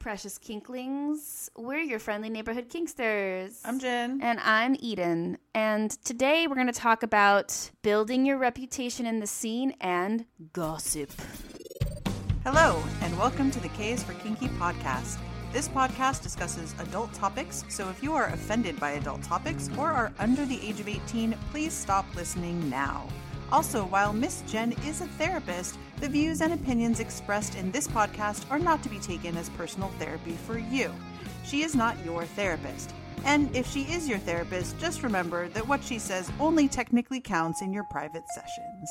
precious kinklings. We're your friendly neighborhood kinksters. I'm Jen. And I'm Eden. And today we're going to talk about building your reputation in the scene and gossip. Hello, and welcome to the K's for Kinky podcast. This podcast discusses adult topics, so if you are offended by adult topics or are under the age of 18, please stop listening now. Also, while Miss Jen is a therapist, the views and opinions expressed in this podcast are not to be taken as personal therapy for you. She is not your therapist. And if she is your therapist, just remember that what she says only technically counts in your private sessions.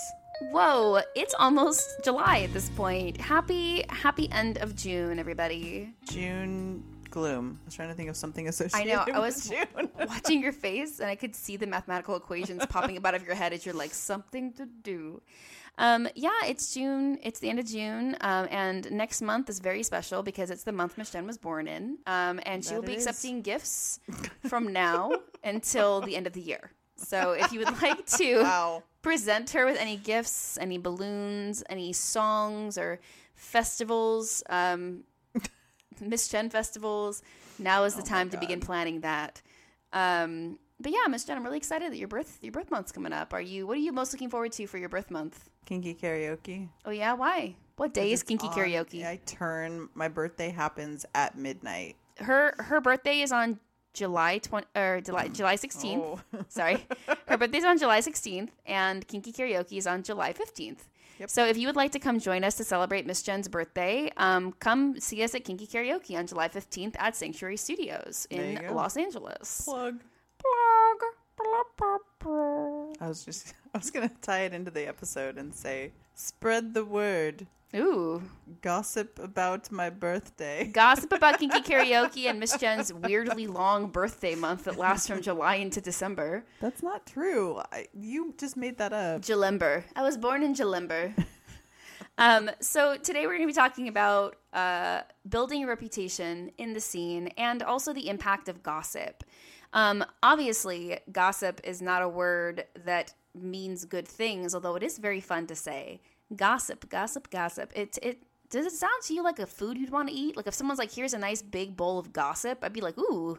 Whoa, it's almost July at this point. Happy, happy end of June, everybody. June gloom. I was trying to think of something associated. I know. I was watching your face, and I could see the mathematical equations popping up out of your head as you're like something to do. Um, yeah, it's June. It's the end of June, um, and next month is very special because it's the month Miss Jen was born in, um, and she That will be is. accepting gifts from now until the end of the year. So if you would like to Wow. present her with any gifts, any balloons, any songs or festivals, um, Miss Jen festivals. Now is the Oh time to begin planning that. Um, but yeah, Miss Jen, I'm really excited that your birth your birth month's coming up. Are you? What are you most looking forward to for your birth month? Kinky karaoke. Oh yeah, why? What day is kinky on- karaoke? I turn. My birthday happens at midnight. Her her birthday is on July 20 or July July 16th. Oh. Sorry. Her birthday's on July 16th, and Kinky Karaoke is on July 15th. Yep. So if you would like to come join us to celebrate Miss Jen's birthday, um, come see us at Kinky Karaoke on July 15th at Sanctuary Studios in. Los Angeles. Plug. I was just. I was gonna tie it into the episode and say, spread the word. Ooh. Gossip about my birthday. Gossip about Kinky Karaoke and Miss Jen's weirdly long birthday month that lasts from July into December. That's not true. I, you just made that up. Jalimber. I was born in Jalimber. um, so today we're going to be talking about uh, building a reputation in the scene and also the impact of gossip. Um, obviously, gossip is not a word that means good things, although it is very fun to say. Gossip, gossip, gossip. It it does it sound to you like a food you'd want to eat? Like if someone's like, "Here's a nice big bowl of gossip," I'd be like, "Ooh,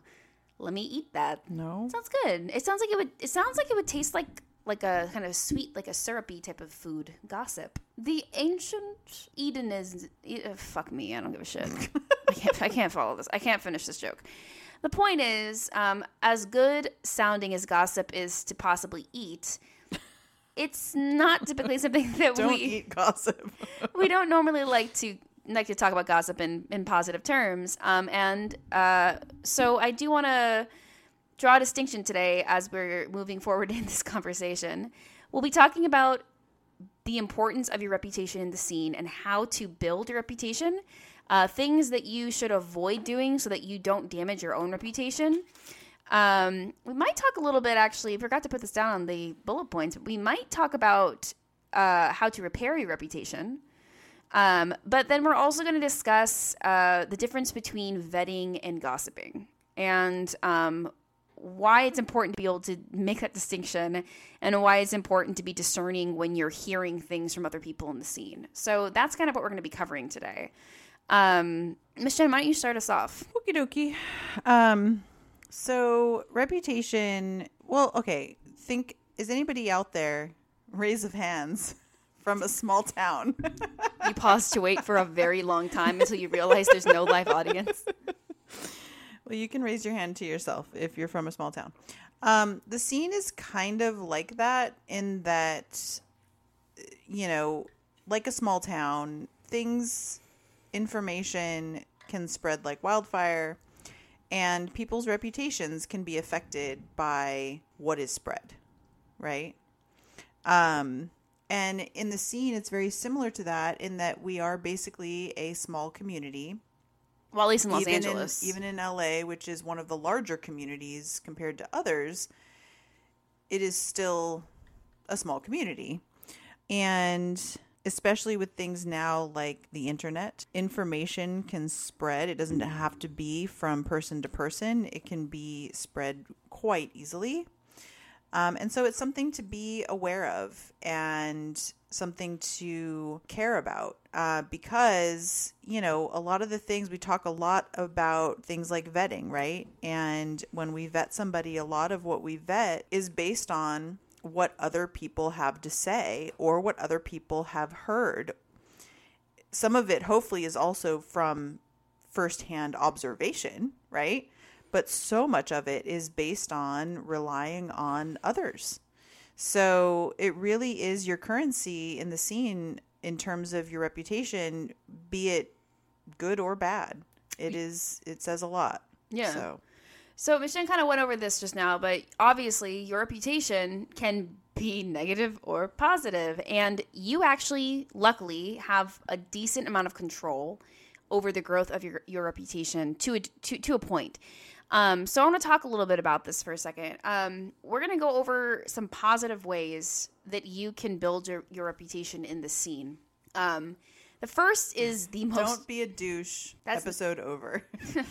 let me eat that." No. Sounds good. It sounds like it would. It sounds like it would taste like like a kind of sweet, like a syrupy type of food. Gossip. The ancient Eden is. Uh, fuck me. I don't give a shit. I can't. I can't follow this. I can't finish this joke. The point is, um, as good sounding as gossip is to possibly eat, it's not typically something that Don't we eat gossip. we don't normally like to like to talk about gossip in, in positive terms. Um, and uh, so I do want to draw a distinction today as we're moving forward in this conversation. We'll be talking about the importance of your reputation in the scene and how to build your reputation, uh, things that you should avoid doing so that you don't damage your own reputation. Um, we might talk a little bit, actually, I forgot to put this down on the bullet points. We might talk about uh, how to repair your reputation. Um, but then we're also going to discuss uh, the difference between vetting and gossiping and um, why it's important to be able to make that distinction and why it's important to be discerning when you're hearing things from other people in the scene. So that's kind of what we're going to be covering today. Um, Miss Jen, why don't you start us off? Okie dokie. Um, so reputation. Well, okay. Think is anybody out there? Raise of hands from a small town. You pause to wait for a very long time until you realize there's no live audience. well, you can raise your hand to yourself if you're from a small town. Um, the scene is kind of like that in that, you know, like a small town, things, information can spread like wildfire, and people's reputations can be affected by what is spread, right? Um, and in the scene, it's very similar to that in that we are basically a small community Well, at least in Los even Angeles. In, even in LA, which is one of the larger communities compared to others, it is still a small community. And especially with things now like the internet, information can spread. It doesn't have to be from person to person, it can be spread quite easily. Um, and so it's something to be aware of and something to care about uh, because, you know, a lot of the things we talk a lot about things like vetting, right? And when we vet somebody, a lot of what we vet is based on what other people have to say or what other people have heard. Some of it, hopefully, is also from firsthand observation, right? But so much of it is based on relying on others. So it really is your currency in the scene in terms of your reputation, be it good or bad. It is, it says a lot. Yeah. So. So Miss Jen kind of went over this just now, but obviously your reputation can be negative or positive, and you actually, luckily, have a decent amount of control over the growth of your your reputation to a, to to a point. Um, so I want to talk a little bit about this for a second. Um, we're going to go over some positive ways that you can build your, your reputation in the scene. Um, the first is the most. Don't be a douche. That's- episode over.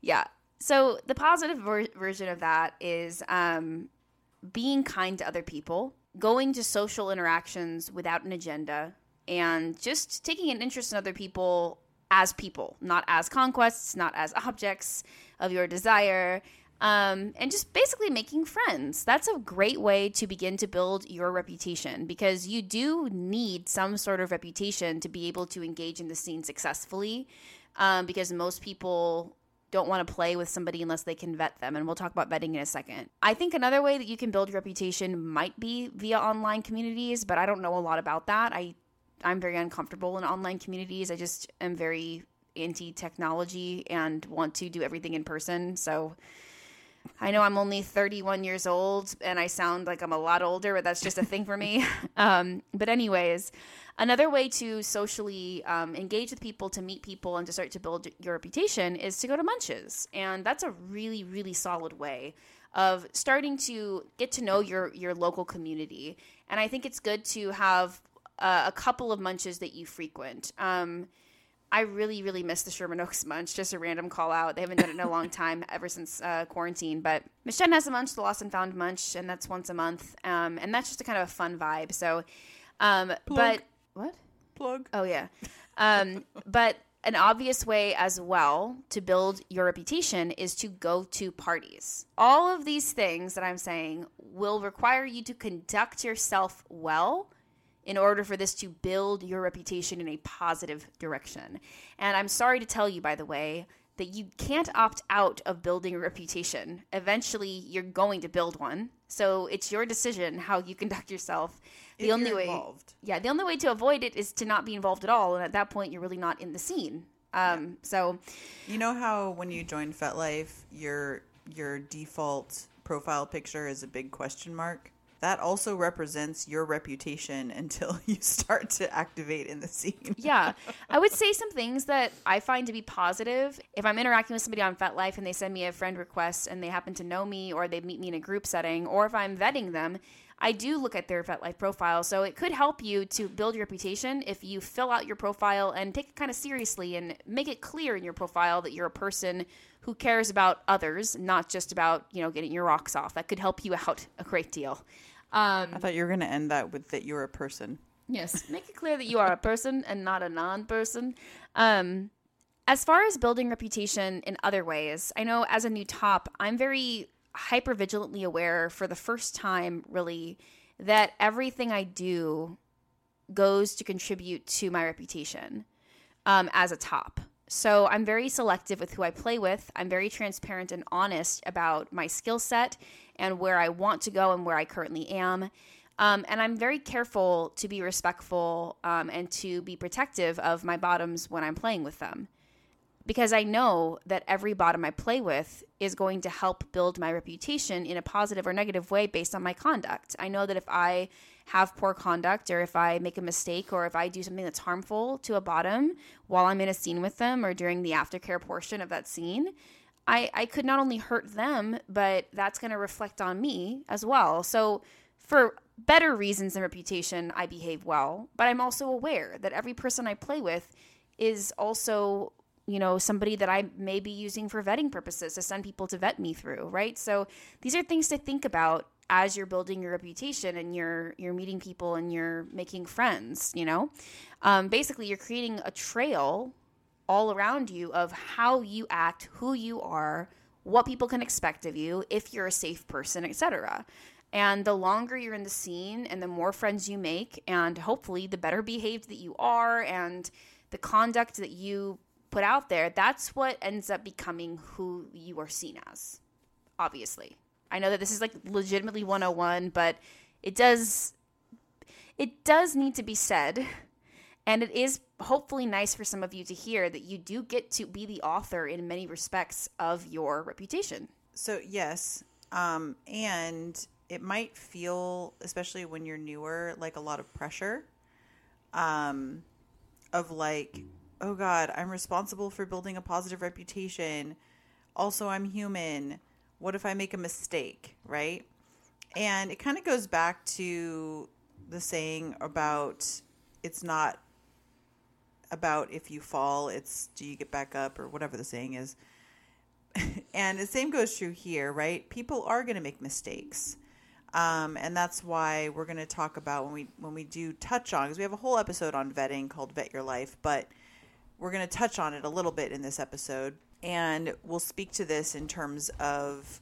Yeah. So the positive ver- version of that is um, being kind to other people, going to social interactions without an agenda, and just taking an interest in other people as people, not as conquests, not as objects of your desire, um, and just basically making friends. That's a great way to begin to build your reputation because you do need some sort of reputation to be able to engage in the scene successfully. Um, because most people don't want to play with somebody unless they can vet them. And we'll talk about vetting in a second. I think another way that you can build your reputation might be via online communities, but I don't know a lot about that. I I'm very uncomfortable in online communities. I just am very anti technology and want to do everything in person. So I know I'm only 31 years old and I sound like I'm a lot older, but that's just a thing for me. Um, but, anyways, another way to socially um, engage with people, to meet people, and to start to build your reputation is to go to munches. And that's a really, really solid way of starting to get to know your, your local community. And I think it's good to have uh, a couple of munches that you frequent. Um, I really, really miss the Sherman Oaks Munch. Just a random call out. They haven't done it in a long time, ever since uh, quarantine. But Miss Jen has a munch, the Lost and Found Munch, and that's once a month. Um, and that's just a kind of a fun vibe. So, um, but what? Plug. Oh yeah. Um, but an obvious way as well to build your reputation is to go to parties. All of these things that I'm saying will require you to conduct yourself well in order for this to build your reputation in a positive direction. And I'm sorry to tell you, by the way, that you can't opt out of building a reputation. Eventually, you're going to build one. So it's your decision how you conduct yourself. The If only you're way, involved. yeah, the only way to avoid it is to not be involved at all. And at that point, you're really not in the scene. Um, So, You know how when you join FetLife, your your default profile picture is a big question mark? That also represents your reputation until you start to activate in the scene. yeah, I would say some things that I find to be positive. If I'm interacting with somebody on FetLife and they send me a friend request and they happen to know me or they meet me in a group setting, or if I'm vetting them, I do look at their FetLife profile. So it could help you to build your reputation if you fill out your profile and take it kind of seriously and make it clear in your profile that you're a person who cares about others, not just about, you know, getting your rocks off. That could help you out a great deal. Um, I thought you were going to end that with that you're a person. Yes, make it clear that you are a person and not a non-person. Um, as far as building reputation in other ways, I know as a new top, I'm very hyper vigilantly aware for the first time, really, that everything I do goes to contribute to my reputation um, as a top. So I'm very selective with who I play with. I'm very transparent and honest about my skill set and where I want to go and where I currently am. Um, and I'm very careful to be respectful um, and to be protective of my bottoms when I'm playing with them. Because I know that every bottom I play with is going to help build my reputation in a positive or negative way based on my conduct. I know that if I have poor conduct or if I make a mistake or if I do something that's harmful to a bottom while I'm in a scene with them or during the aftercare portion of that scene, I, I could not only hurt them, but that's going to reflect on me as well. So, for better reasons than reputation, I behave well, but I'm also aware that every person I play with is also you know, somebody that I may be using for vetting purposes to send people to vet me through, right? So these are things to think about as you're building your reputation and you're you're meeting people and you're making friends, you know. Um, basically, you're creating a trail all around you of how you act, who you are, what people can expect of you, if you're a safe person, etc. And the longer you're in the scene and the more friends you make, and hopefully the better behaved that you are and the conduct that you put out there, that's what ends up becoming who you are seen as. Obviously. I know that this is like legitimately 101, but it does it does need to be said. And it is hopefully nice for some of you to hear that you do get to be the author in many respects of your reputation. So, yes. Um, and it might feel, especially when you're newer, like a lot of pressure um, of like, oh God, I'm responsible for building a positive reputation. Also, I'm human. What if I make a mistake, right? And it kind of goes back to the saying about it's not about if you fall, it's do you get back up or whatever the saying is. and the same goes true here, right? People are going to make mistakes. Um, and that's why we're going to talk about when we when we do touch on because we have a whole episode on vetting called Vet Your Life, but we're going to touch on it a little bit in this episode, and we'll speak to this in terms of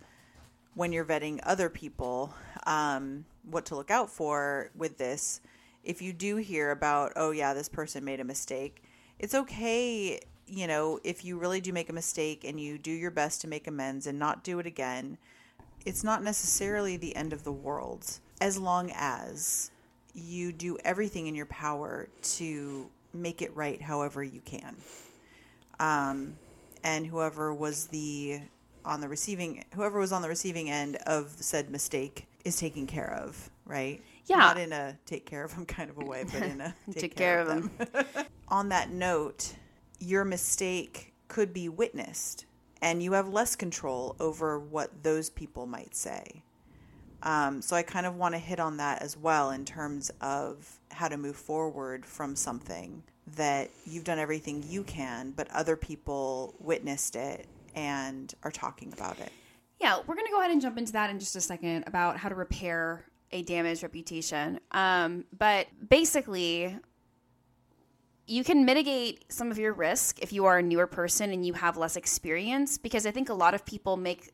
when you're vetting other people, um, what to look out for with this. If you do hear about, oh yeah, this person made a mistake, it's okay. You know, if you really do make a mistake and you do your best to make amends and not do it again it's not necessarily the end of the world as long as you do everything in your power to make it right however you can. Um, and whoever was the on the receiving whoever was on the receiving end of said mistake is taken care of, right? Yeah. Not in a take care of them kind of a way, but in a take, Take care, care of of them. on that note, your mistake could be witnessed and you have less control over what those people might say. Um, so I kind of want to hit on that as well in terms of how to move forward from something that you've done everything you can, but other people witnessed it and are talking about it. Yeah, we're going to go ahead and jump into that in just a second about how to repair a damaged reputation. Um, but basically, you can mitigate some of your risk if you are a newer person and you have less experience because I think a lot of people make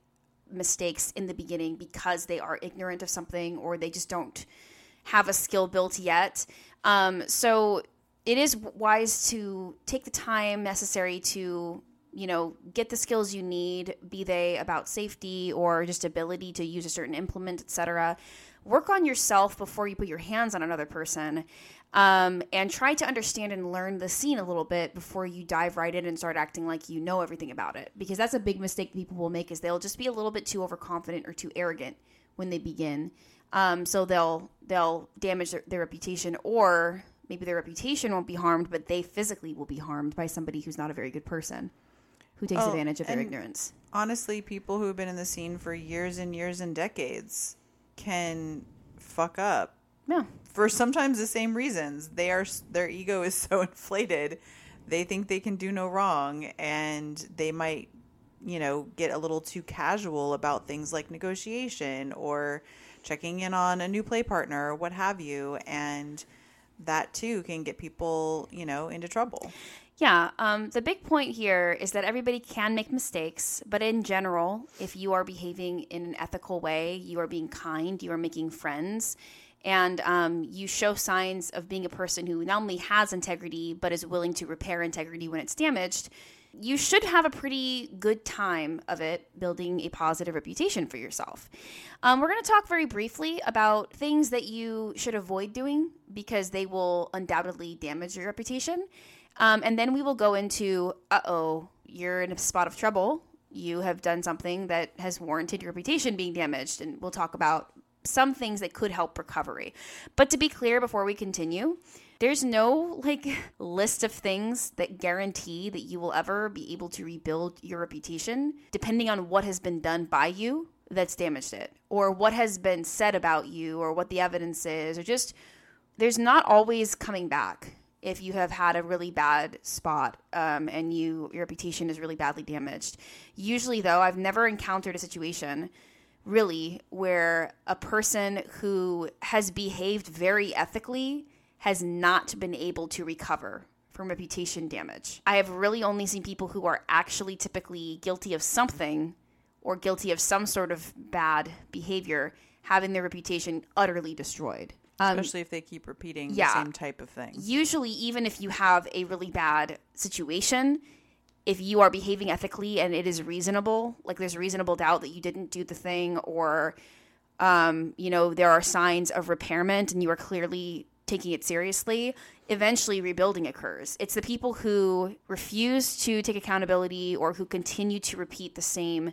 mistakes in the beginning because they are ignorant of something or they just don't have a skill built yet. Um, so it is wise to take the time necessary to you know get the skills you need be they about safety or just ability to use a certain implement etc work on yourself before you put your hands on another person um, and try to understand and learn the scene a little bit before you dive right in and start acting like you know everything about it. Because that's a big mistake people will make is they'll just be a little bit too overconfident or too arrogant when they begin. Um, so they'll they'll damage their, their reputation or maybe their reputation won't be harmed but they physically will be harmed by somebody who's not a very good person who takes Oh, advantage of their ignorance. Honestly, people who have been in the scene for years and years and decades can fuck up. Yeah for sometimes the same reasons. They are their ego is so inflated, they think they can do no wrong, and they might, you know, get a little too casual about things like negotiation or checking in on a new play partner or what have you, and that too can get people, you know, into trouble. Yeah, um, the big point here is that everybody can make mistakes, but in general, if you are behaving in an ethical way, you are being kind, you are making friends, and um, you show signs of being a person who not only has integrity, but is willing to repair integrity when it's damaged, you should have a pretty good time of it building a positive reputation for yourself. Um, we're going to talk very briefly about things that you should avoid doing because they will undoubtedly damage your reputation. Um, and then we will go into, uh oh, you're in a spot of trouble. You have done something that has warranted your reputation being damaged. And we'll talk about some things that could help recovery. But to be clear before we continue, there's no like list of things that guarantee that you will ever be able to rebuild your reputation depending on what has been done by you that's damaged it or what has been said about you or what the evidence is or just there's not always coming back if you have had a really bad spot um, and you your reputation is really badly damaged. Usually, though, I've never encountered a situation really where a person who has behaved very ethically has not been able to recover from reputation damage. I have really only seen people who are actually typically guilty of something or guilty of some sort of bad behavior having their reputation utterly destroyed. Um, Especially if they keep repeating yeah, the same type of thing. Usually, even if you have a really bad situation, if you are behaving ethically and it is reasonable, like there's reasonable doubt that you didn't do the thing, or um, you know there are signs of repairment and you are clearly taking it seriously, eventually rebuilding occurs. It's the people who refuse to take accountability or who continue to repeat the same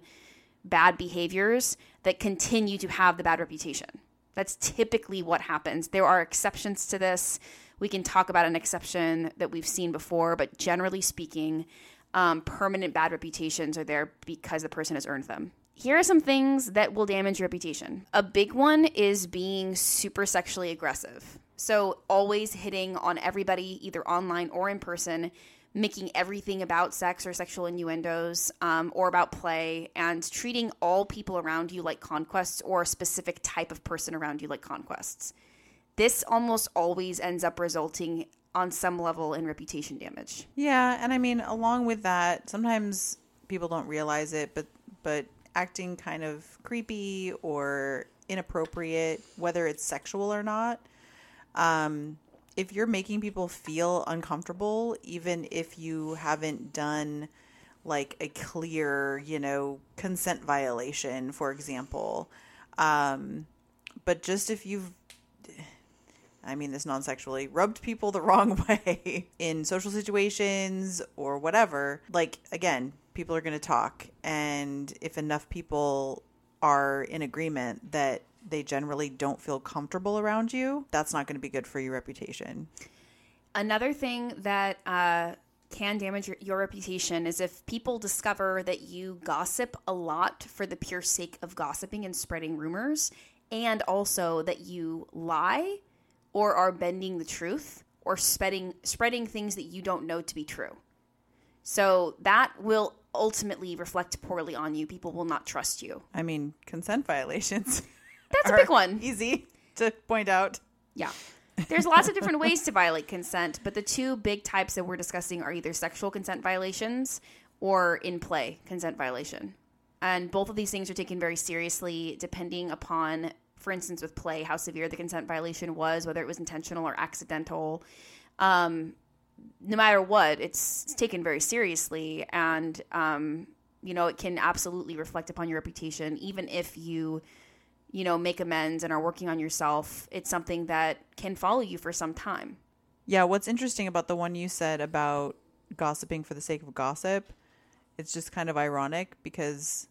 bad behaviors that continue to have the bad reputation. That's typically what happens. There are exceptions to this. We can talk about an exception that we've seen before, but generally speaking, um, permanent bad reputations are there because the person has earned them. Here are some things that will damage your reputation. A big one is being super sexually aggressive. So, always hitting on everybody, either online or in person, making everything about sex or sexual innuendos um, or about play, and treating all people around you like conquests or a specific type of person around you like conquests. This almost always ends up resulting on some level in reputation damage. Yeah, and I mean along with that, sometimes people don't realize it, but but acting kind of creepy or inappropriate, whether it's sexual or not, um, if you're making people feel uncomfortable, even if you haven't done like a clear, you know, consent violation, for example, um, but just if you've I mean this non sexually, rubbed people the wrong way in social situations or whatever, like, again, people are going to talk. And if enough people are in agreement that they generally don't feel comfortable around you, that's not going to be good for your reputation. Another thing that uh, can damage your, your, reputation is if people discover that you gossip a lot for the pure sake of gossiping and spreading rumors, and also that you lie or are bending the truth or spreading spreading things that you don't know to be true. So that will ultimately reflect poorly on you. People will not trust you. I mean, consent violations. That's a big one. Easy to point out. Yeah. There's lots of different ways to violate consent, but the two big types that we're discussing are either sexual consent violations or in play consent violation. And both of these things are taken very seriously depending upon, for instance, with play, how severe the consent violation was, whether it was intentional or accidental. Um, no matter what, it's taken very seriously. And, um, you know, it can absolutely reflect upon your reputation, even if you you know, make amends and are working on yourself, it's something that can follow you for some time. Yeah, what's interesting about the one you said about gossiping for the sake of gossip, it's just kind of ironic because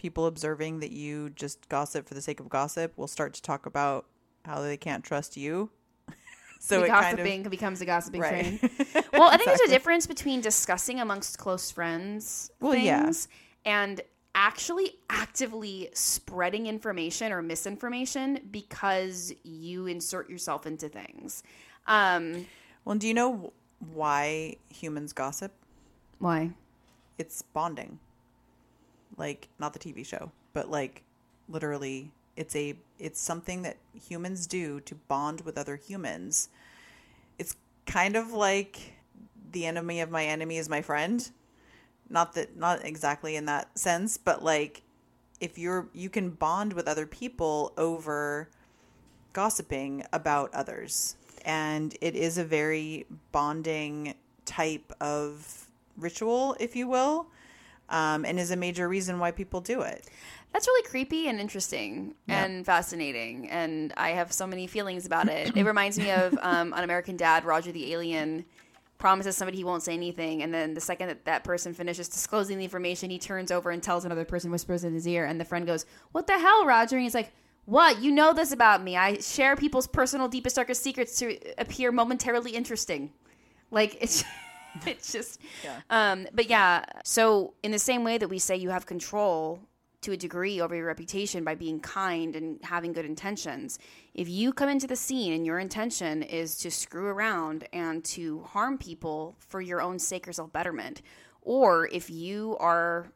people observing that you just gossip for the sake of gossip will start to talk about how they can't trust you. so the gossiping kind of, becomes a gossiping right. train. well, I think exactly. there's a difference between discussing amongst close friends well, things yeah. and actually actively spreading information or misinformation because you insert yourself into things. Um, well, do you know why humans gossip? Why? It's bonding. Like not the TV show, but like literally it's a it's something that humans do to bond with other humans. It's kind of like the enemy of my enemy is my friend. Not that not exactly in that sense but like if you're you can bond with other people over gossiping about others. And it is a very bonding type of ritual if you will um, and is a major reason why people do it that's really creepy and interesting yeah. and fascinating and i have so many feelings about it it reminds me of um, an american dad roger the alien promises somebody he won't say anything, and then the second that that person finishes disclosing the information, he turns over and tells another person, whispers in his ear, and the friend goes, "What the hell, Roger?" And he's like, "What? You know this about me? I share people's personal, deepest, darkest secrets to appear momentarily interesting." Like it's. it's just yeah. um but yeah so in the same way that we say you have control to a degree over your reputation by being kind and having good intentions. If you come into the scene and your intention is to screw around and to harm people for your own sake or self betterment, or if you are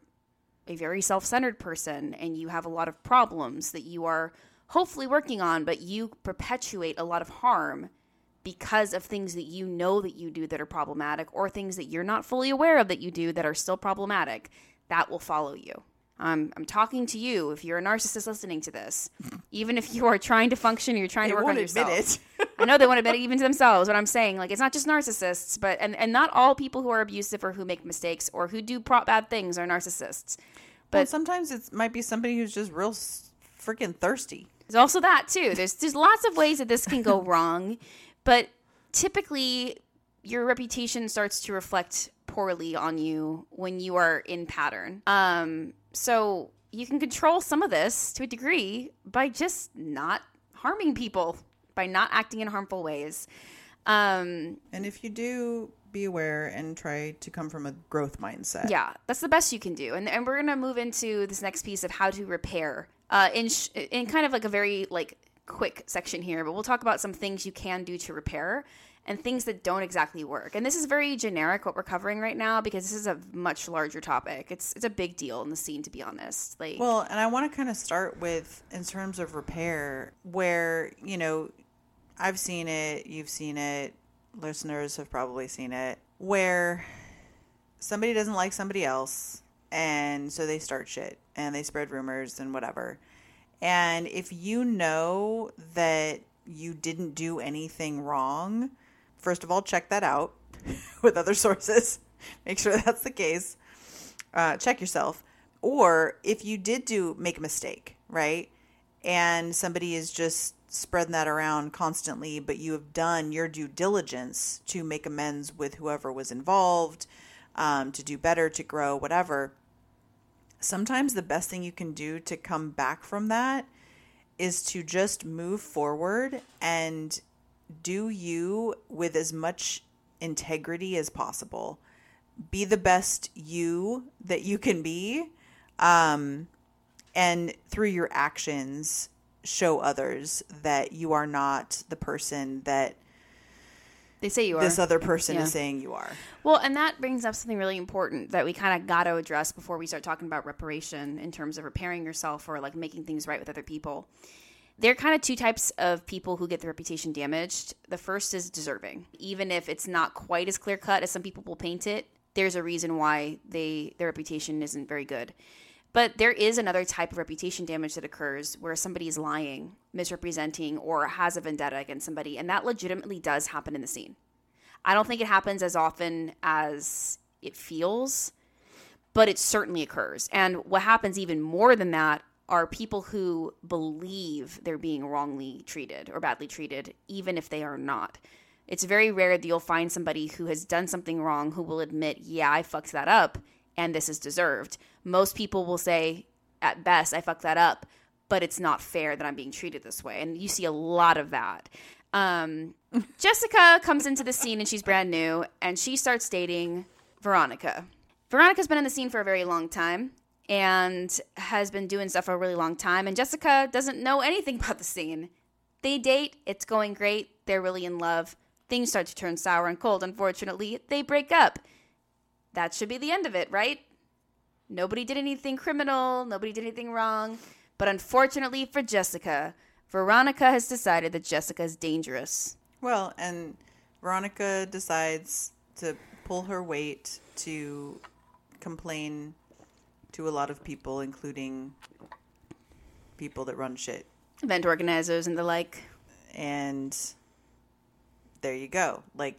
a very self centered person and you have a lot of problems that you are hopefully working on, but you perpetuate a lot of harm because of things that you know that you do that are problematic or things that you're not fully aware of that you do that are still problematic, that will follow you. Um, I'm talking to you if you're a narcissist listening to this. Even if you are trying to function, you're trying They to work on yourself. it. I know they won't admit it even to themselves, but I'm saying like it's not just narcissists, but and, and not all people who are abusive or who make mistakes or who do bad things are narcissists. But But sometimes it might be somebody who's just real freaking thirsty. There's also that too. There's there's lots of ways that this can go wrong, but typically your reputation starts to reflect poorly on you when you are in pattern. Um, so you can control some of this to a degree by just not harming people, by not acting in harmful ways. Um, And if you do, be aware and try to come from a growth mindset. yeah, that's the best you can do. And and we're gonna move into this next piece of how to repair uh, in sh- in kind of like a very like quick section here. But we'll talk about some things you can do to repair and things that don't exactly work. And this is very generic what we're covering right now because this is a much larger topic. It's it's a big deal in the scene to be honest. Like Well, and I want to kind of start with in terms of repair, where, you know, I've seen it, you've seen it, listeners have probably seen it, where somebody doesn't like somebody else, and so they start shit and they spread rumors and whatever. And if you know that you didn't do anything wrong, first of all, check that out with other sources. Make sure that's the case. Uh, check yourself. Or if you did do make a mistake, right? And somebody is just spreading that around constantly, but you have done your due diligence to make amends with whoever was involved, um, to do better, to grow, whatever. Sometimes the best thing you can do to come back from that is to just move forward and do you with as much integrity as possible. Be the best you that you can be. Um, and through your actions, show others that you are not the person that they say you are. this other person Yeah. is saying you are. Well, and that brings up something really important that we kind of got to address before we start talking about reparation in terms of repairing yourself or like making things right with other people. There are kind of two types of people who get their reputation damaged. The first is deserving. Even if it's not quite as clear cut as some people will paint it, there's a reason why they their reputation isn't very good. But there is another type of reputation damage that occurs where somebody is lying, misrepresenting, or has a vendetta against somebody, and that legitimately does happen in the scene. I don't think it happens as often as it feels, but it certainly occurs. And what happens even more than that are people who believe they're being wrongly treated or badly treated, even if they are not. It's very rare that you'll find somebody who has done something wrong who will admit, yeah, I fucked that up and this is deserved. Most people will say, at best, I fucked that up, but it's not fair that I'm being treated this way. And you see a lot of that. Um, Jessica comes into the scene and she's brand new and she starts dating Veronica. Veronica's been in the scene for a very long time and has been doing stuff for a really long time. And Jessica doesn't know anything about the scene. They date, it's going great, they're really in love. Things start to turn sour and cold. Unfortunately, they break up. That should be the end of it, right? Nobody did anything criminal, nobody did anything wrong. But unfortunately for Jessica, Veronica has decided that Jessica is dangerous. Well, and Veronica decides to pull her weight to complain to a lot of people, including people that run shit. Event organizers and the like. And there you go. Like,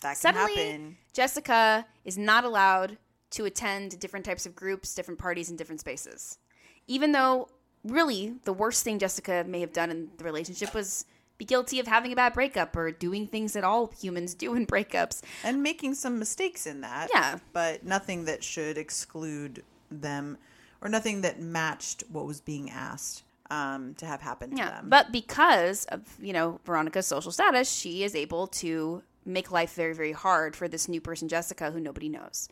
that can Suddenly, happen. Jessica is not allowed to attend different types of groups, different parties, and different spaces. Even though, really, the worst thing Jessica may have done in the relationship was be guilty of having a bad breakup or doing things that all humans do in breakups. And making some mistakes in that. Yeah. But nothing that should exclude them or nothing that matched what was being asked um, to have happen to Yeah. them. But because of, you know, Veronica's social status, she is able to make life very, very hard for this new person, Jessica, who nobody knows.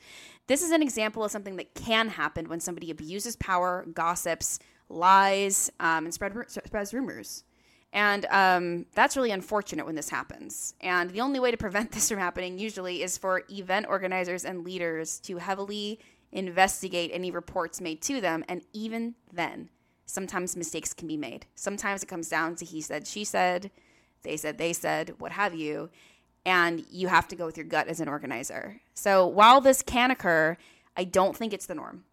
This is an example of something that can happen when somebody abuses power, gossips, lies, um, and spread, spreads rumors. And um, that's really unfortunate when this happens. And the only way to prevent this from happening usually is for event organizers and leaders to heavily investigate any reports made to them. And even then, sometimes mistakes can be made. Sometimes it comes down to he said, she said, they said, they said, what have you. And you have to go with your gut as an organizer. So while this can occur, I don't think it's the norm.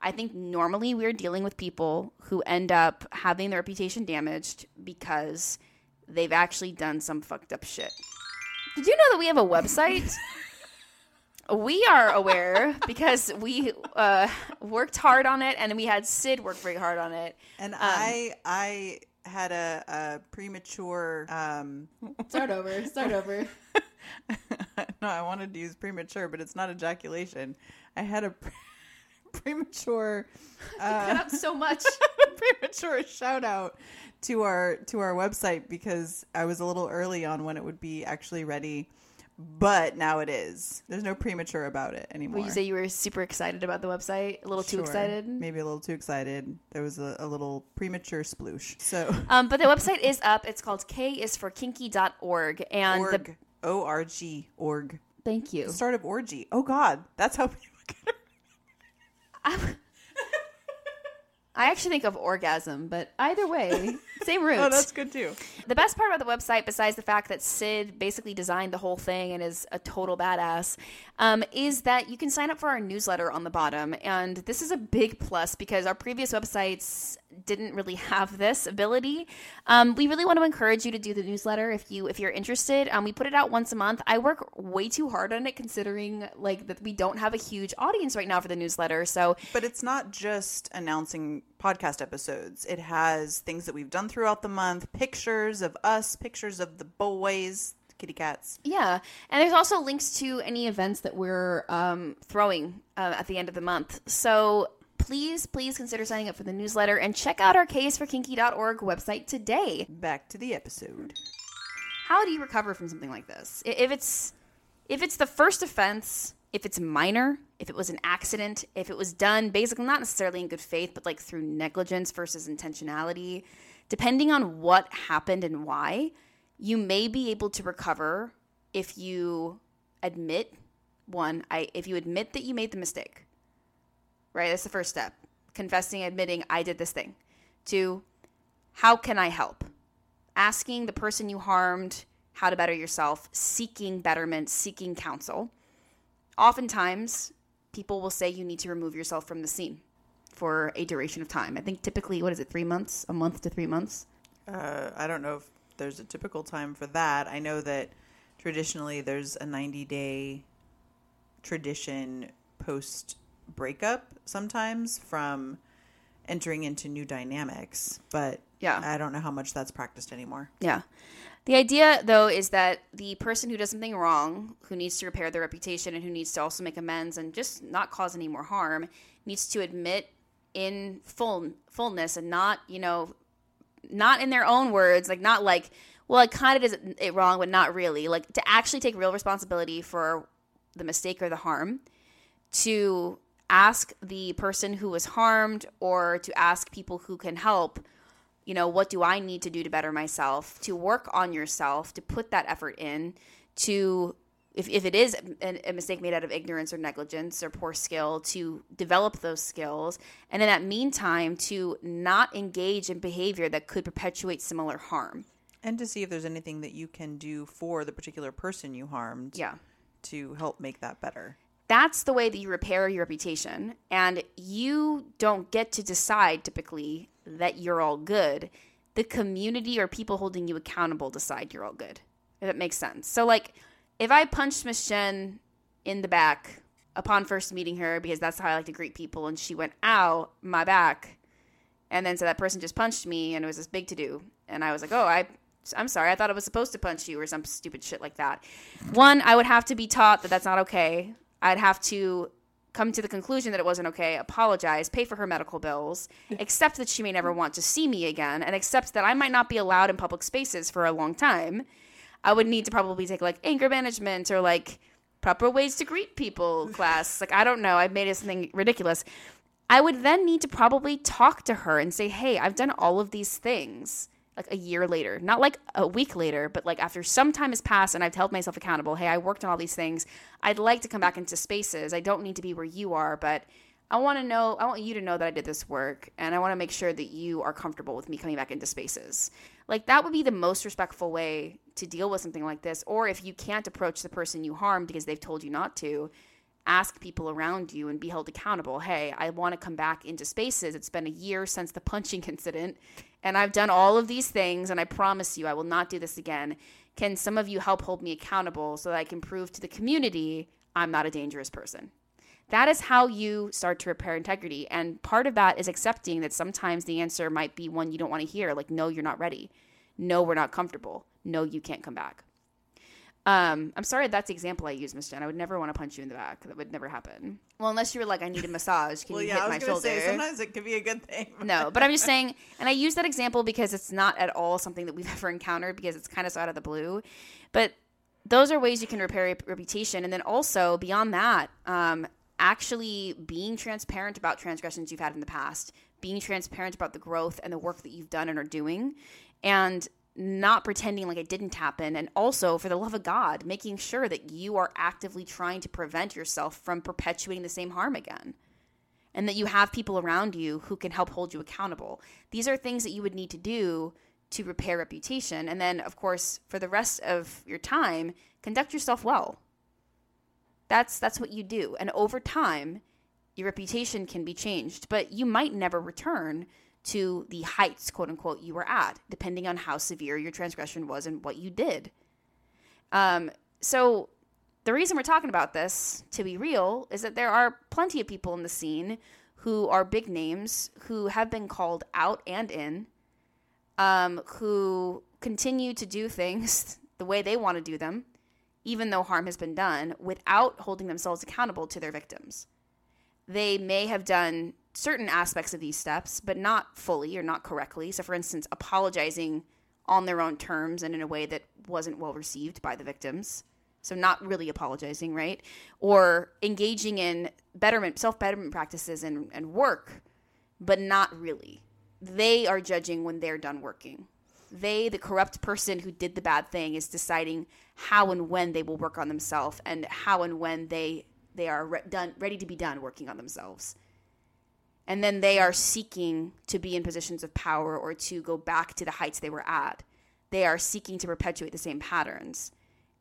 I think normally we're dealing with people who end up having their reputation damaged because they've actually done some fucked up shit. Did you know that we have a website? we are aware because we uh, worked hard on it, and we had Sid work very hard on it. And um, I, I had a, a premature. Um, start over. Start over. no, I wanted to use premature, but it's not ejaculation. I had a premature uh, cut up so much premature shout out to our to our website because I was a little early on when it would be actually ready but now it is. There's no premature about it anymore. Would you say you were super excited about the website? A little sure. too excited? Maybe a little too excited. There was a, a little premature sploosh. So, um, but the website is up. It's called K is for kinky.org and org. the O R G org. Thank you. The start of orgy. Oh God, that's how people get. I actually think of orgasm, but either way, same roots. oh, that's good too. The best part about the website, besides the fact that Sid basically designed the whole thing and is a total badass, um, is that you can sign up for our newsletter on the bottom. And this is a big plus because our previous websites didn't really have this ability. Um, we really want to encourage you to do the newsletter if you if you're interested. Um, we put it out once a month. I work way too hard on it considering like that we don't have a huge audience right now for the newsletter. So, but it's not just announcing podcast episodes. It has things that we've done throughout the month, pictures of us, pictures of the boys, kitty cats. Yeah, and there's also links to any events that we're um, throwing uh, at the end of the month. So please, please consider signing up for the newsletter and check out our kisforkinky.org website today. Back to the episode. How do you recover from something like this? If it's if it's the first offense, if it's minor, if it was an accident, if it was done basically not necessarily in good faith, but like through negligence versus intentionality, depending on what happened and why, you may be able to recover if you admit one, I if you admit that you made the mistake right? That's the first step. Confessing, admitting, I did this thing. Two, how can I help? Asking the person you harmed how to better yourself, seeking betterment, seeking counsel. Oftentimes, people will say you need to remove yourself from the scene for a duration of time. I think typically, what is it, three months? A month to three months? Uh, I don't know if there's a typical time for that. I know that traditionally there's a 90 day tradition post breakup sometimes from entering into new dynamics, but yeah, I don't know how much that's practiced anymore. Yeah. The idea, though, is that the person who does something wrong, who needs to repair their reputation and who needs to also make amends and just not cause any more harm, needs to admit in full fullness and not, you know, not in their own words, like not like, well, I kind of did it wrong, but not really. Like to actually take real responsibility for the mistake or the harm, to ask the person who was harmed or to ask people who can help you know what do i need to do to better myself to work on yourself to put that effort in to if, if it is a, a mistake made out of ignorance or negligence or poor skill to develop those skills and in that meantime to not engage in behavior that could perpetuate similar harm. And to see if there's anything that you can do for the particular person you harmed yeah. to help make that better that's the way that you repair your reputation. And you don't get to decide typically that you're all good. The community or people holding you accountable decide you're all good. If that makes sense. So, like, if I punched Miss Jen in the back upon first meeting her, because that's how I like to greet people, and she went, ow, my back. And then so that person just punched me, and it was this big to do. And I was like, oh, I I'm sorry, I thought I was supposed to punch you or some stupid shit like that. One, I would have to be taught that that's not okay. I'd have to come to the conclusion that it wasn't okay, apologize, pay for her medical bills, accept that she may never want to see me again, and accept that I might not be allowed in public spaces for a long time. I would need to probably take like anger management or like proper ways to greet people class. Like I don't know, I've made it something ridiculous. I would then need to probably talk to her and say, "Hey, I've done all of these things." Like a year later, not like a week later, but like after some time has passed and I've held myself accountable. Hey, I worked on all these things. I'd like to come back into spaces. I don't need to be where you are, but I want to know, I want you to know that I did this work and I want to make sure that you are comfortable with me coming back into spaces. Like that would be the most respectful way to deal with something like this. Or if you can't approach the person you harmed because they've told you not to, ask people around you and be held accountable. Hey, I want to come back into spaces. It's been a year since the punching incident and I've done all of these things and I promise you I will not do this again. Can some of you help hold me accountable so that I can prove to the community I'm not a dangerous person? That is how you start to repair integrity. And part of that is accepting that sometimes the answer might be one you don't want to hear, like, no, you're not ready. No, we're not comfortable. No, you can't come back. Um, I'm sorry that's the example I use, Miss Jen. I would never want to punch you in the back. That would never happen. Well, unless you were like, I need a massage. Can well, you yeah, hit I was my shoulder? say sometimes it could be a good thing. no, but I'm just saying, and I use that example because it's not at all something that we've ever encountered because it's kind of so out of the blue. But those are ways you can repair your reputation. And then also beyond that, um, actually being transparent about transgressions you've had in the past, being transparent about the growth and the work that you've done and are doing, and not pretending like it didn't happen. And also, for the love of God, making sure that you are actively trying to prevent yourself from perpetuating the same harm again. And that you have people around you who can help hold you accountable. These are things that you would need to do to repair reputation. And then, of course, for the rest of your time, conduct yourself well. That's that's what you do. And over time, your reputation can be changed, but you might never return to the heights, quote unquote, you were at, depending on how severe your transgression was and what you did. Um, so the reason we're talking about this, to be real, is that there are plenty of people in the scene who are big names who have been called out and in, um, who continue to do things the way they want to do them, even though harm has been done, without holding themselves accountable to their victims. They may have done certain aspects of these steps, but not fully or not correctly. So, for instance, apologizing on their own terms and in a way that wasn't well received by the victims. So, not really apologizing, right? Or engaging in betterment, self betterment practices and, and work, but not really. They are judging when they're done working. They, the corrupt person who did the bad thing, is deciding how and when they will work on themselves and how and when they they are re- done ready to be done working on themselves and then they are seeking to be in positions of power or to go back to the heights they were at. They are seeking to perpetuate the same patterns,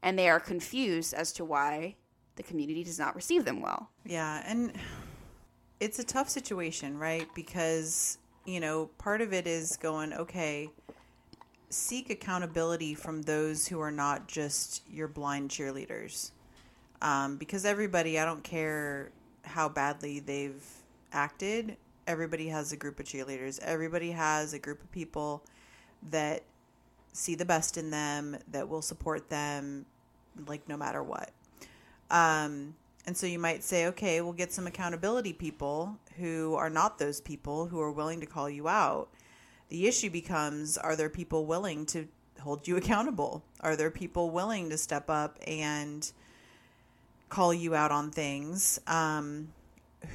and they are confused as to why the community does not receive them well. Yeah, and it's a tough situation, right? Because, you know, part of it is going, okay, seek accountability from those who are not just your blind cheerleaders. Um, because everybody, I don't care how badly they've acted, everybody has a group of cheerleaders. Everybody has a group of people that see the best in them, that will support them, like no matter what. Um, and so you might say, okay, we'll get some accountability people who are not those people who are willing to call you out. The issue becomes are there people willing to hold you accountable? Are there people willing to step up and call you out on things um,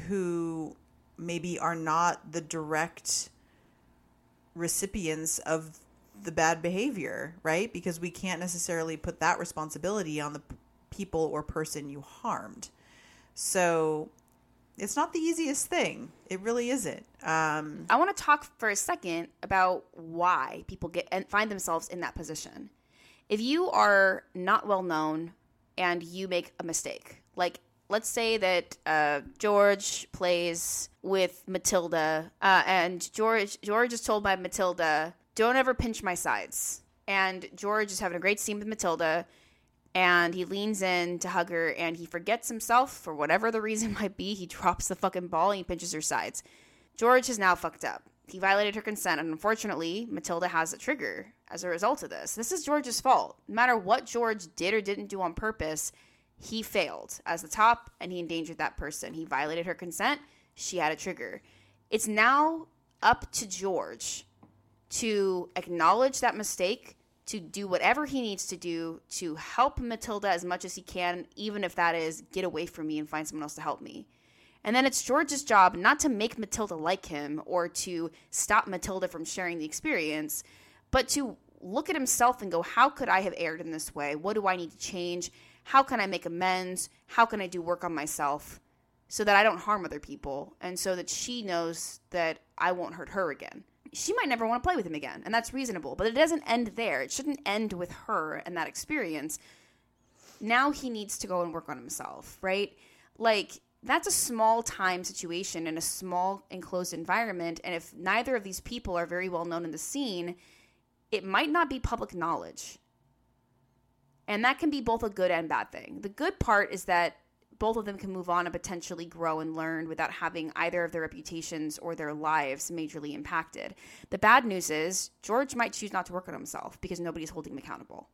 who maybe are not the direct recipients of the bad behavior, right? Because we can't necessarily put that responsibility on the people or person you harmed. So it's not the easiest thing. It really isn't. Um, I want to talk for a second about why people get and find themselves in that position. If you are not well known and you make a mistake, like let's say that uh, George plays with Matilda, uh, and George George is told by Matilda, "Don't ever pinch my sides." And George is having a great scene with Matilda, and he leans in to hug her, and he forgets himself for whatever the reason might be. He drops the fucking ball and he pinches her sides. George is now fucked up. He violated her consent, and unfortunately, Matilda has a trigger as a result of this. This is George's fault. No matter what George did or didn't do on purpose, he failed as the top and he endangered that person. He violated her consent. She had a trigger. It's now up to George to acknowledge that mistake, to do whatever he needs to do to help Matilda as much as he can, even if that is get away from me and find someone else to help me. And then it's George's job not to make Matilda like him or to stop Matilda from sharing the experience, but to look at himself and go, how could I have erred in this way? What do I need to change? How can I make amends? How can I do work on myself so that I don't harm other people and so that she knows that I won't hurt her again? She might never want to play with him again, and that's reasonable, but it doesn't end there. It shouldn't end with her and that experience. Now he needs to go and work on himself, right? Like, that's a small time situation in a small enclosed environment. And if neither of these people are very well known in the scene, it might not be public knowledge. And that can be both a good and bad thing. The good part is that both of them can move on and potentially grow and learn without having either of their reputations or their lives majorly impacted. The bad news is George might choose not to work on himself because nobody's holding him accountable.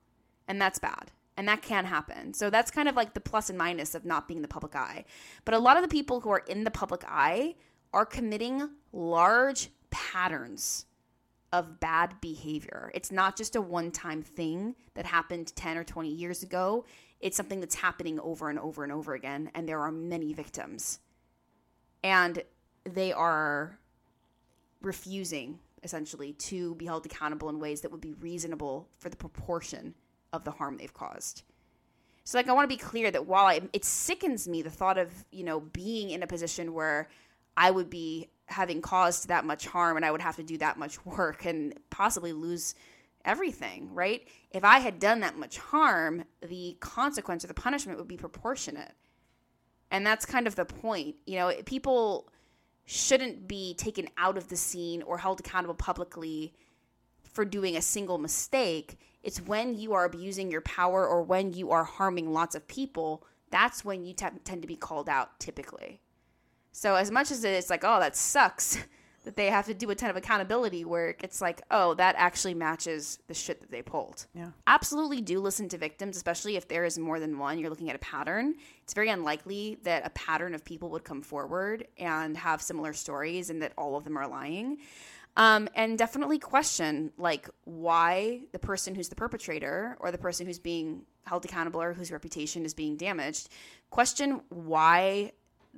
And that's bad. And that can happen. So that's kind of like the plus and minus of not being the public eye. But a lot of the people who are in the public eye are committing large patterns of bad behavior. It's not just a one time thing that happened 10 or 20 years ago. It's something that's happening over and over and over again. And there are many victims. And they are refusing, essentially, to be held accountable in ways that would be reasonable for the proportion of the harm they've caused. So, like, I want to be clear that while I, it sickens me the thought of, you know, being in a position where I would be having caused that much harm and I would have to do that much work and possibly lose everything, right? If I had done that much harm, the consequence or the punishment would be proportionate. And that's kind of the point. You know, people shouldn't be taken out of the scene or held accountable publicly for doing a single mistake. It's when you are abusing your power or when you are harming lots of people, that's when you t- tend to be called out typically. So as much as it's like, oh, that sucks that they have to do a ton of accountability work, it's like, oh, that actually matches the shit that they pulled. Yeah. Absolutely do listen to victims, especially if there is more than one. You're looking at a pattern. It's very unlikely that a pattern of people would come forward and have similar stories and that all of them are lying. Um, and definitely question like why the person who's the perpetrator or the person who's being held accountable or whose reputation is being damaged question why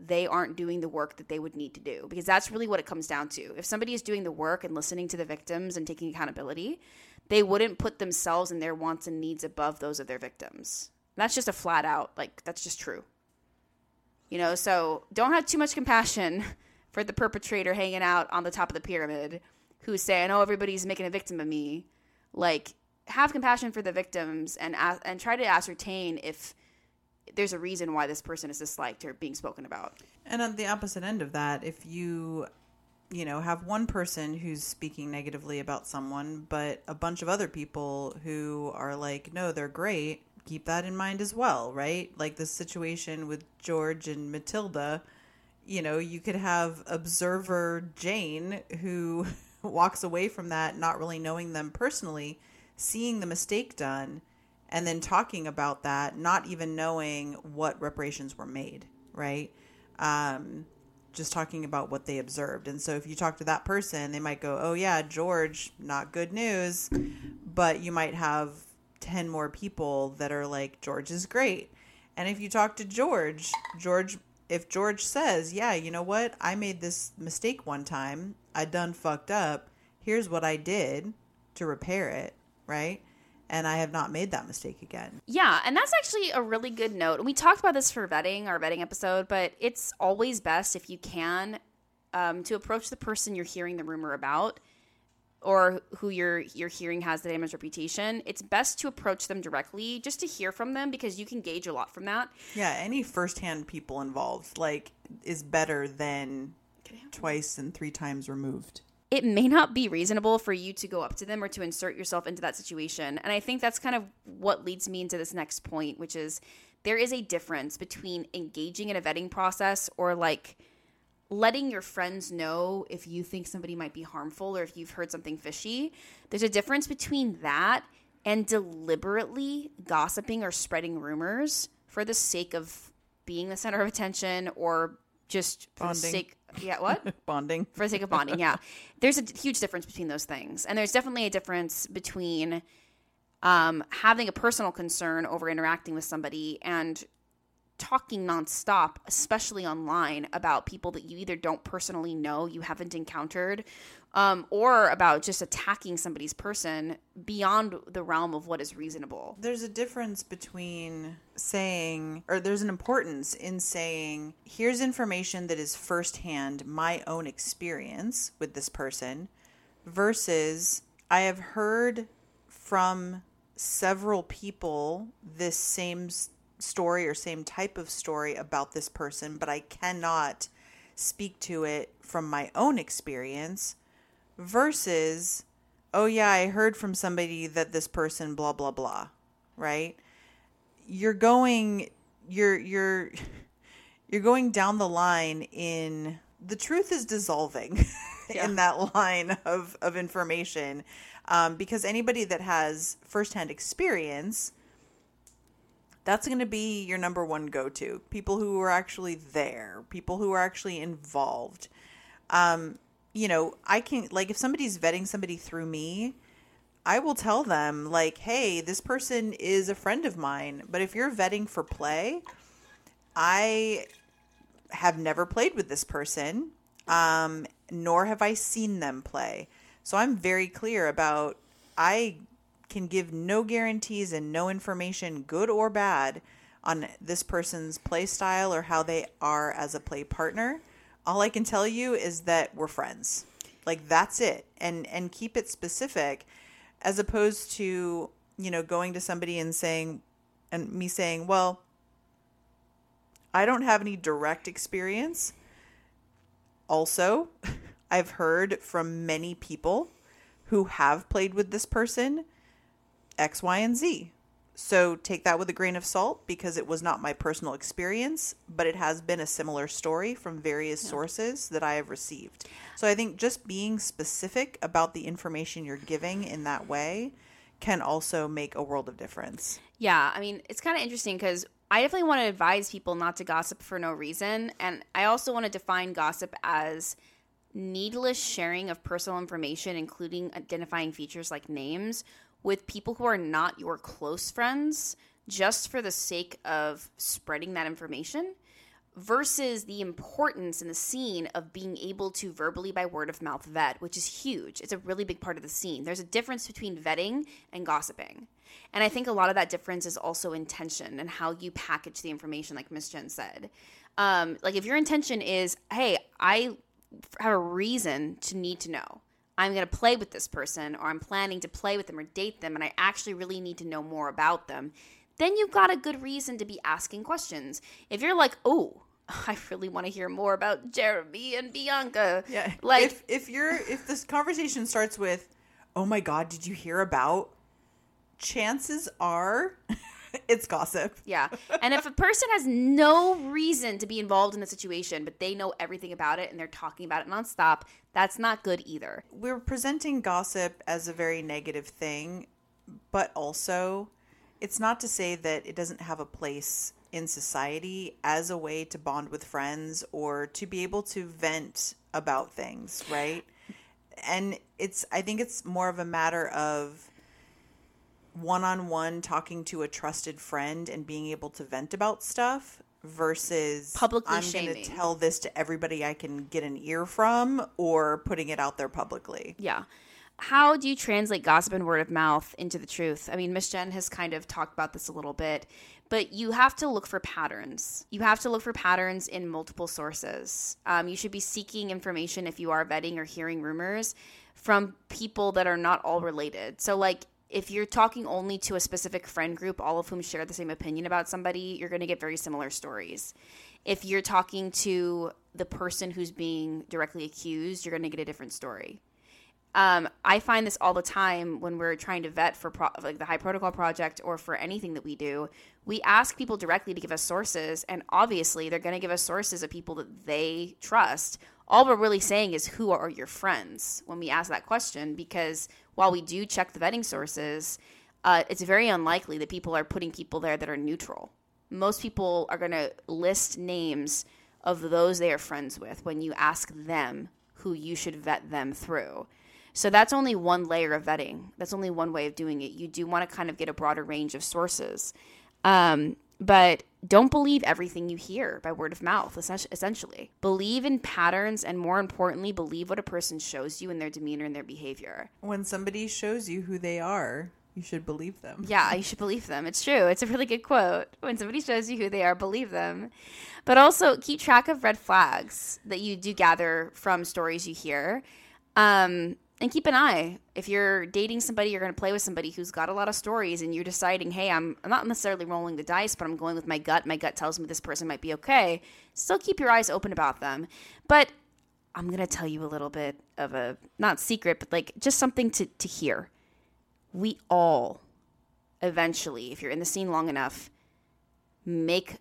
they aren't doing the work that they would need to do because that's really what it comes down to. If somebody is doing the work and listening to the victims and taking accountability, they wouldn't put themselves and their wants and needs above those of their victims. That's just a flat out, like, that's just true. You know, so don't have too much compassion for the perpetrator hanging out on the top of the pyramid who's saying, oh, everybody's making a victim of me. Like, have compassion for the victims and, and try to ascertain if there's a reason why this person is disliked or being spoken about. And on the opposite end of that, if you you know, have one person who's speaking negatively about someone, but a bunch of other people who are like, no, they're great, keep that in mind as well, right? Like the situation with George and Matilda, you know, you could have observer Jane who walks away from that not really knowing them personally, seeing the mistake done and then talking about that, not even knowing what reparations were made, right? Um, just talking about what they observed. And so if you talk to that person, they might go, oh, yeah, George, not good news. But you might have 10 more people that are like, George is great. And if you talk to George, George, if George says, yeah, you know what? I made this mistake one time, I done fucked up. Here's what I did to repair it, right? And I have not made that mistake again. Yeah, and that's actually a really good note. We talked about this for vetting, our vetting episode, but it's always best if you can um, to approach the person you're hearing the rumor about or who you're you're hearing has the damaged reputation. It's best to approach them directly just to hear from them because you can gauge a lot from that. Yeah, any firsthand people involved like is better than twice and three times removed it may not be reasonable for you to go up to them or to insert yourself into that situation. And I think that's kind of what leads me into this next point, which is there is a difference between engaging in a vetting process or like letting your friends know if you think somebody might be harmful or if you've heard something fishy. There's a difference between that and deliberately gossiping or spreading rumors for the sake of being the center of attention or just for Bonding. the sake yeah what? Bonding. For the sake of bonding yeah. There's a huge difference between those things. And there's definitely a difference between um, having a personal concern over interacting with somebody and talking nonstop, especially online, about people that you either don't personally know, you haven't encountered, um, or about just attacking somebody's person beyond the realm of what is reasonable. There's a difference between saying, or there's an importance in saying, here's information that is firsthand my own experience with this person, versus I have heard from several people this same story or same type of story about this person, but I cannot speak to it from my own experience versus, oh, yeah, I heard from somebody that this person, blah, blah, blah, right? You're going, you're, you're, you're going down the line in the truth is dissolving yeah. in that line of, of information um, because anybody that has firsthand experience that's going to be your number one go to. People who are actually there, people who are actually involved. Um, you know, I can, like, if somebody's vetting somebody through me, I will tell them, like, hey, this person is a friend of mine. But if you're vetting for play, I have never played with this person, um, nor have I seen them play. So I'm very clear about I can give no guarantees and no information, good or bad, on this person's play style or how they are as a play partner. All I can tell you is that we're friends. Like that's it. And and keep it specific as opposed to, you know, going to somebody and saying and me saying, "Well, I don't have any direct experience." Also, I've heard from many people who have played with this person X, Y, and Z. So take that with a grain of salt because it was not my personal experience, but it has been a similar story from various yeah. sources that I have received. So I think just being specific about the information you're giving in that way can also make a world of difference. Yeah, I mean, it's kind of interesting because I definitely want to advise people not to gossip for no reason. And I also want to define gossip as needless sharing of personal information, including identifying features like names, with people who are not your close friends just for the sake of spreading that information versus the importance in the scene of being able to verbally by word of mouth vet, which is huge. It's a really big part of the scene. There's a difference between vetting and gossiping. And I think a lot of that difference is also intention and how you package the information, like Miss Jen said. Um, like if your intention is, hey, I have a reason to need to know. I'm going to play with this person or I'm planning to play with them or date them and I actually really need to know more about them, then you've got a good reason to be asking questions. If you're like, oh, I really want to hear more about Jeremy and Bianca. Yeah. Like if, if you're if this conversation starts with, "Oh my god, did you hear about?" chances are it's gossip. Yeah. And if a person has no reason to be involved in the situation, but they know everything about it and they're talking about it nonstop, that's not good either. We're presenting gossip as a very negative thing, but also it's not to say that it doesn't have a place in society as a way to bond with friends or to be able to vent about things, right? And it's I think it's more of a matter of one-on-one talking to a trusted friend and being able to vent about stuff versus publicly I'm going to tell this to everybody I can get an ear from or putting it out there publicly. Yeah. How do you translate gossip and word of mouth into the truth? I mean, Miss Jen has kind of talked about this a little bit, but you have to look for patterns. You have to look for patterns in multiple sources. Um, you should be seeking information if you are vetting or hearing rumors from people that are not all related. So, like, if you're talking only to a specific friend group, all of whom share the same opinion about somebody, you're going to get very similar stories. If you're talking to the person who's being directly accused, you're going to get a different story. Um, I find this all the time when we're trying to vet for pro- like the high protocol project or for anything that we do. We ask people directly to give us sources, and obviously they're going to give us sources of people that they trust. All we're really saying is who are your friends when we ask that question because while we do check the vetting sources, uh, it's very unlikely that people are putting people there that are neutral. Most people are going to list names of those they are friends with when you ask them who you should vet them through. So that's only one layer of vetting. That's only one way of doing it. You do want to kind of get a broader range of sources. Um, but don't believe everything you hear by word of mouth, essentially. Believe in patterns and, more importantly, believe what a person shows you in their demeanor and their behavior. When somebody shows you who they are, you should believe them. Yeah, you should believe them. It's true. It's a really good quote. When somebody shows you who they are, believe them. But also keep track of red flags that you do gather from stories you hear. Um, and keep an eye. If you're dating somebody you're going to play with somebody who's got a lot of stories and you're deciding hey I'm, I'm not necessarily rolling the dice but i'm going with my gut. My gut tells me this person might be okay. Still keep your eyes open about them. But i'm going to tell you a little bit of a not secret but like just something to, to hear. We all eventually if you're in the scene long enough make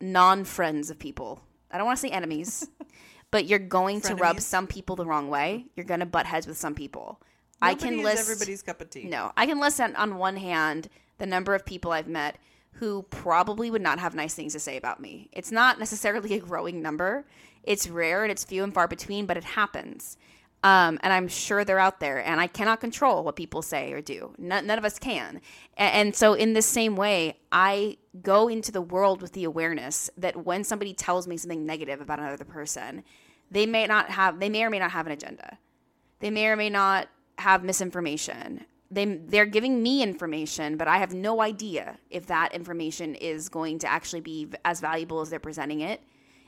non-friends of people. I don't want to say enemies but you're going Frenemies. to rub some people the wrong way. You're going to butt heads with some people. Nobody I can list everybody's cup of tea. No, I can list on one hand the number of people I've met who probably would not have nice things to say about me. It's not necessarily a growing number. It's rare and it's few and far between, but it happens. Um, and I'm sure they're out there, and I cannot control what people say or do. None, none of us can. And, and so, in the same way, I go into the world with the awareness that when somebody tells me something negative about another person, they may not have, they may or may not have an agenda. They may or may not have misinformation. They, they're giving me information, but I have no idea if that information is going to actually be as valuable as they're presenting it.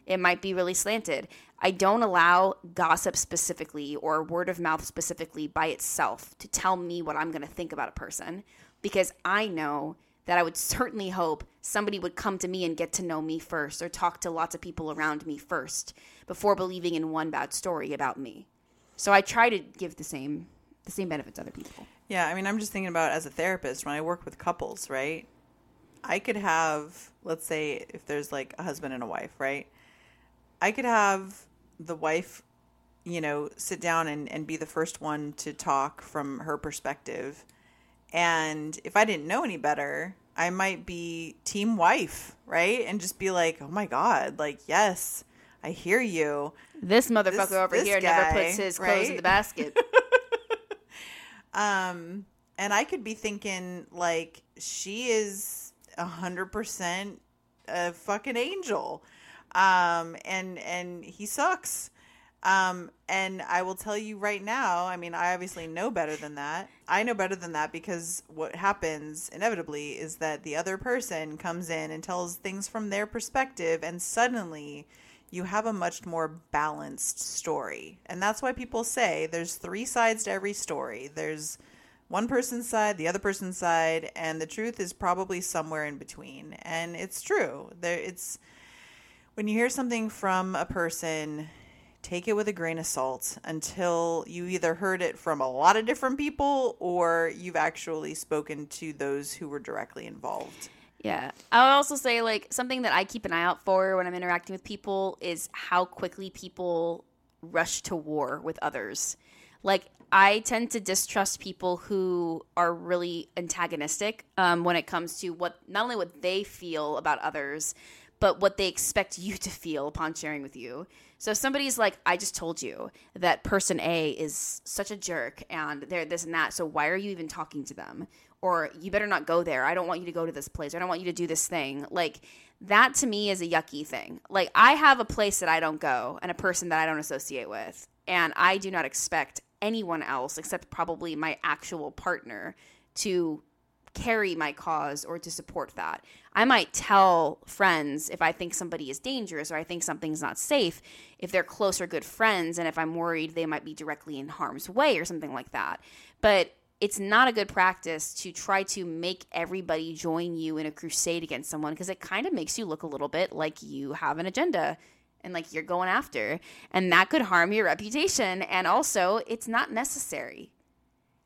It might be really slanted. I don't allow gossip specifically or word of mouth specifically by itself to tell me what I'm going to think about a person because I know that I would certainly hope somebody would come to me and get to know me first or talk to lots of people around me first before believing in one bad story about me. So I try to give the same the same benefit to other people. Yeah, I mean, I'm just thinking about as a therapist when I work with couples, right? I could have, let's say, if there's like a husband and a wife, right? I could have the wife, you know, sit down and, and be the first one to talk from her perspective. And if I didn't know any better, I might be team wife, right? And just be like, oh my God, like, yes, I hear you. This motherfucker this, over this here guy, never puts his clothes right? in the basket. um, and I could be thinking like she is a hundred percent a fucking angel, um, and and he sucks. Um, and I will tell you right now, I mean, I obviously know better than that. I know better than that because what happens inevitably is that the other person comes in and tells things from their perspective, and suddenly you have a much more balanced story. And that's why people say there's three sides to every story. There's one person's side, the other person's side, and the truth is probably somewhere in between. And it's true. There it's when you hear something from a person, take it with a grain of salt until you either heard it from a lot of different people or you've actually spoken to those who were directly involved. Yeah. I would also say like something that I keep an eye out for when I'm interacting with people is how quickly people rush to war with others. Like I tend to distrust people who are really antagonistic um, when it comes to what not only what they feel about others, but what they expect you to feel upon sharing with you. So if somebody's like, I just told you that person A is such a jerk and they're this and that, so why are you even talking to them? or you better not go there. I don't want you to go to this place. I don't want you to do this thing. Like that to me is a yucky thing. Like I have a place that I don't go and a person that I don't associate with. And I do not expect anyone else except probably my actual partner to carry my cause or to support that. I might tell friends if I think somebody is dangerous or I think something's not safe, if they're close or good friends, and if I'm worried they might be directly in harm's way or something like that. But it's not a good practice to try to make everybody join you in a crusade against someone because it kind of makes you look a little bit like you have an agenda and like you're going after and that could harm your reputation and also it's not necessary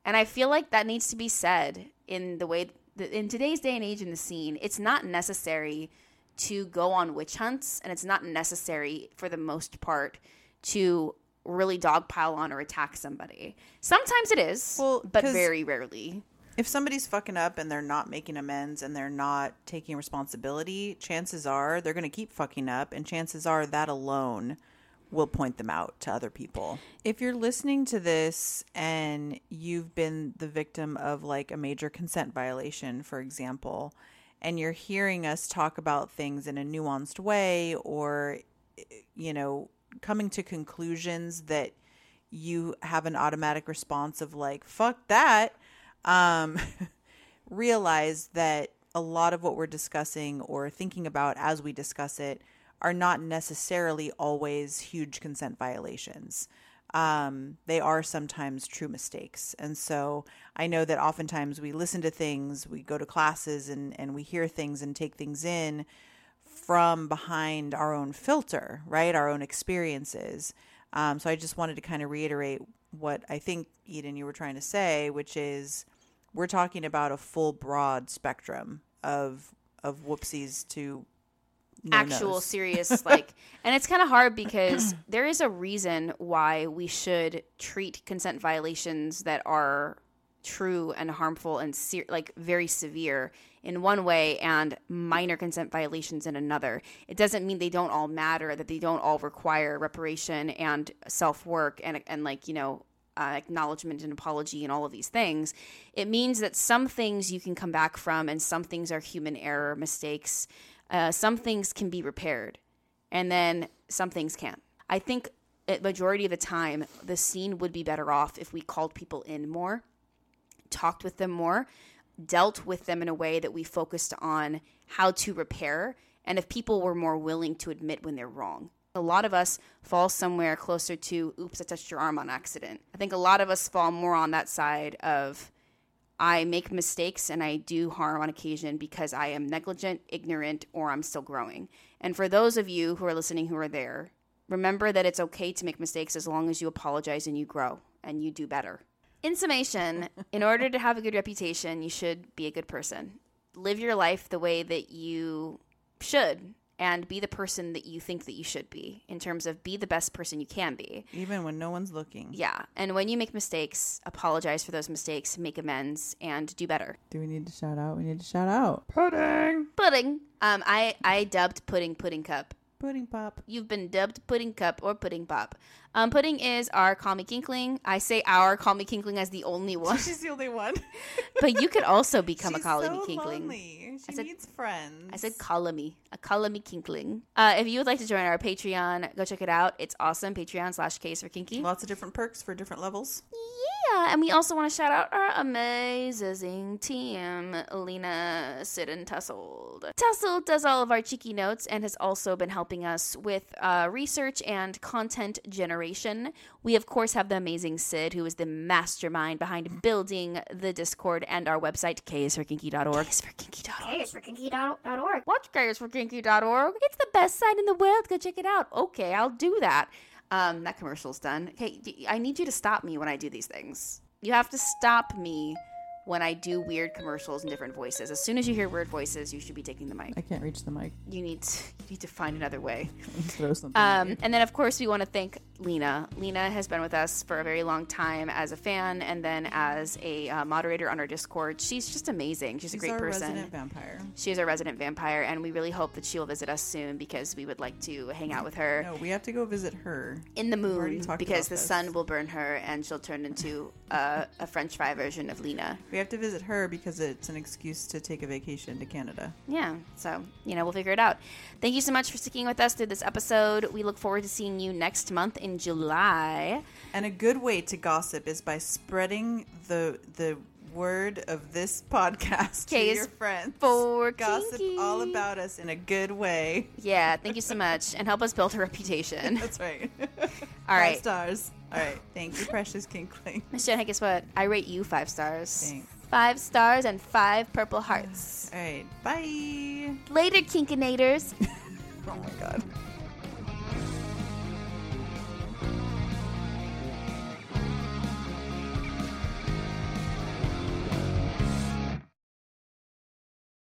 and i feel like that needs to be said in the way in today's day and age in the scene it's not necessary to go on witch hunts and it's not necessary for the most part to really dogpile on or attack somebody. Sometimes it is, well, but very rarely. If somebody's fucking up and they're not making amends and they're not taking responsibility, chances are they're going to keep fucking up, and chances are that alone we'll point them out to other people. If you're listening to this and you've been the victim of like a major consent violation, for example, and you're hearing us talk about things in a nuanced way or, you know, coming to conclusions that you have an automatic response of like, fuck that, um, realize that a lot of what we're discussing or thinking about as we discuss it are not necessarily always huge consent violations. Um, they are sometimes true mistakes. And so I know that oftentimes we listen to things, we go to classes and, and we hear things and take things in from behind our own filter, right? Our own experiences. Um, so I just wanted to kind of reiterate what I think, Eden, you were trying to say, which is we're talking about a full broad spectrum of of whoopsies to no actual nos. serious like and it's kind of hard because there is a reason why we should treat consent violations that are true and harmful and se- like very severe in one way and minor consent violations in another it doesn't mean they don't all matter that they don't all require reparation and self-work and and like you know uh, acknowledgement and apology and all of these things it means that some things you can come back from and some things are human error mistakes uh, some things can be repaired and then some things can't. I think a majority of the time the scene would be better off if we called people in more talked with them more dealt with them in a way that we focused on how to repair and if people were more willing to admit when they're wrong. A lot of us fall somewhere closer to oops i touched your arm on accident. I think a lot of us fall more on that side of i make mistakes and i do harm on occasion because i am negligent ignorant or i'm still growing. And for those of you who are listening who are there remember that it's okay to make mistakes as long as you apologize and you grow and you do better. In summation in order to have a good reputation you should be a good person. Live your life the way that you should and be the person that you think that you should be in terms of be the best person you can be. even when no one's looking. Yeah. And when you make mistakes, apologize for those mistakes, make amends, and do better. Do we need to shout out? We need to shout out. Pudding. Pudding. Um, I, I dubbed Pudding Pudding Cup. Pudding pop. You've been dubbed Pudding Cup or Pudding Pop. Um, pudding is our Call Me Kinkling. I say our Call Me Kinkling as the only one, She's the only one. but you could also become She's a Call so Me Kinkling. lonely. She I said- needs friends. I said call me, a call me kinkling. Uh, if you would like to join our Patreon, go check it out. It's awesome. Patreon slash case for kinky. lots of different perks for different levels. Yeah, and we also want to shout out our amazing team, Lena, Sid, and Tussled. Tussled does all of our cheeky notes and has also been helping us with uh, research and content generation. We, of course, have the amazing Sid, who is the mastermind behind building the Discord and our website, kisforkinky.org. kisforkinky.org. kisforkinky.org. Watch kisforkinky.org. It's the best site in the world. Go check it out. Okay, I'll do that. Um, that commercial's done. Okay, I need you to stop me when I do these things. You have to stop me when I do weird commercials and different voices. As soon as you hear weird voices, you should be taking the mic. I can't reach the mic. You need to, you need to find another way. Throw something. at Um, you. and then, of course, we want to thank Lena. Lena has been with us for a very long time as a fan and then as a uh, moderator on our Discord. She's just amazing. She's, a great person. She's our resident vampire. She is a resident vampire, and we really hope that she will visit us soon because we would like to hang out with her No, we have to go visit her. in the moon because the this. sun will burn her and she'll turn into a, a French fry version of Lena. We have to visit her because it's an excuse to take a vacation to Canada. Yeah, so, you know, we'll figure it out. Thank you so much for sticking with us through this episode. We look forward to seeing you next month in July. And a good way to gossip is by spreading the the word of this podcast to your friends. for gossip kinky. all about us in a good way. Yeah, thank you so much and help us build a reputation. That's right. all right, Five stars. All right. Thank you, precious Kinkling. Miss Jen, hey, guess what? I rate you five stars. Thanks. Five stars and five purple hearts. All right. Bye. Later, Kinkinators. Oh my god.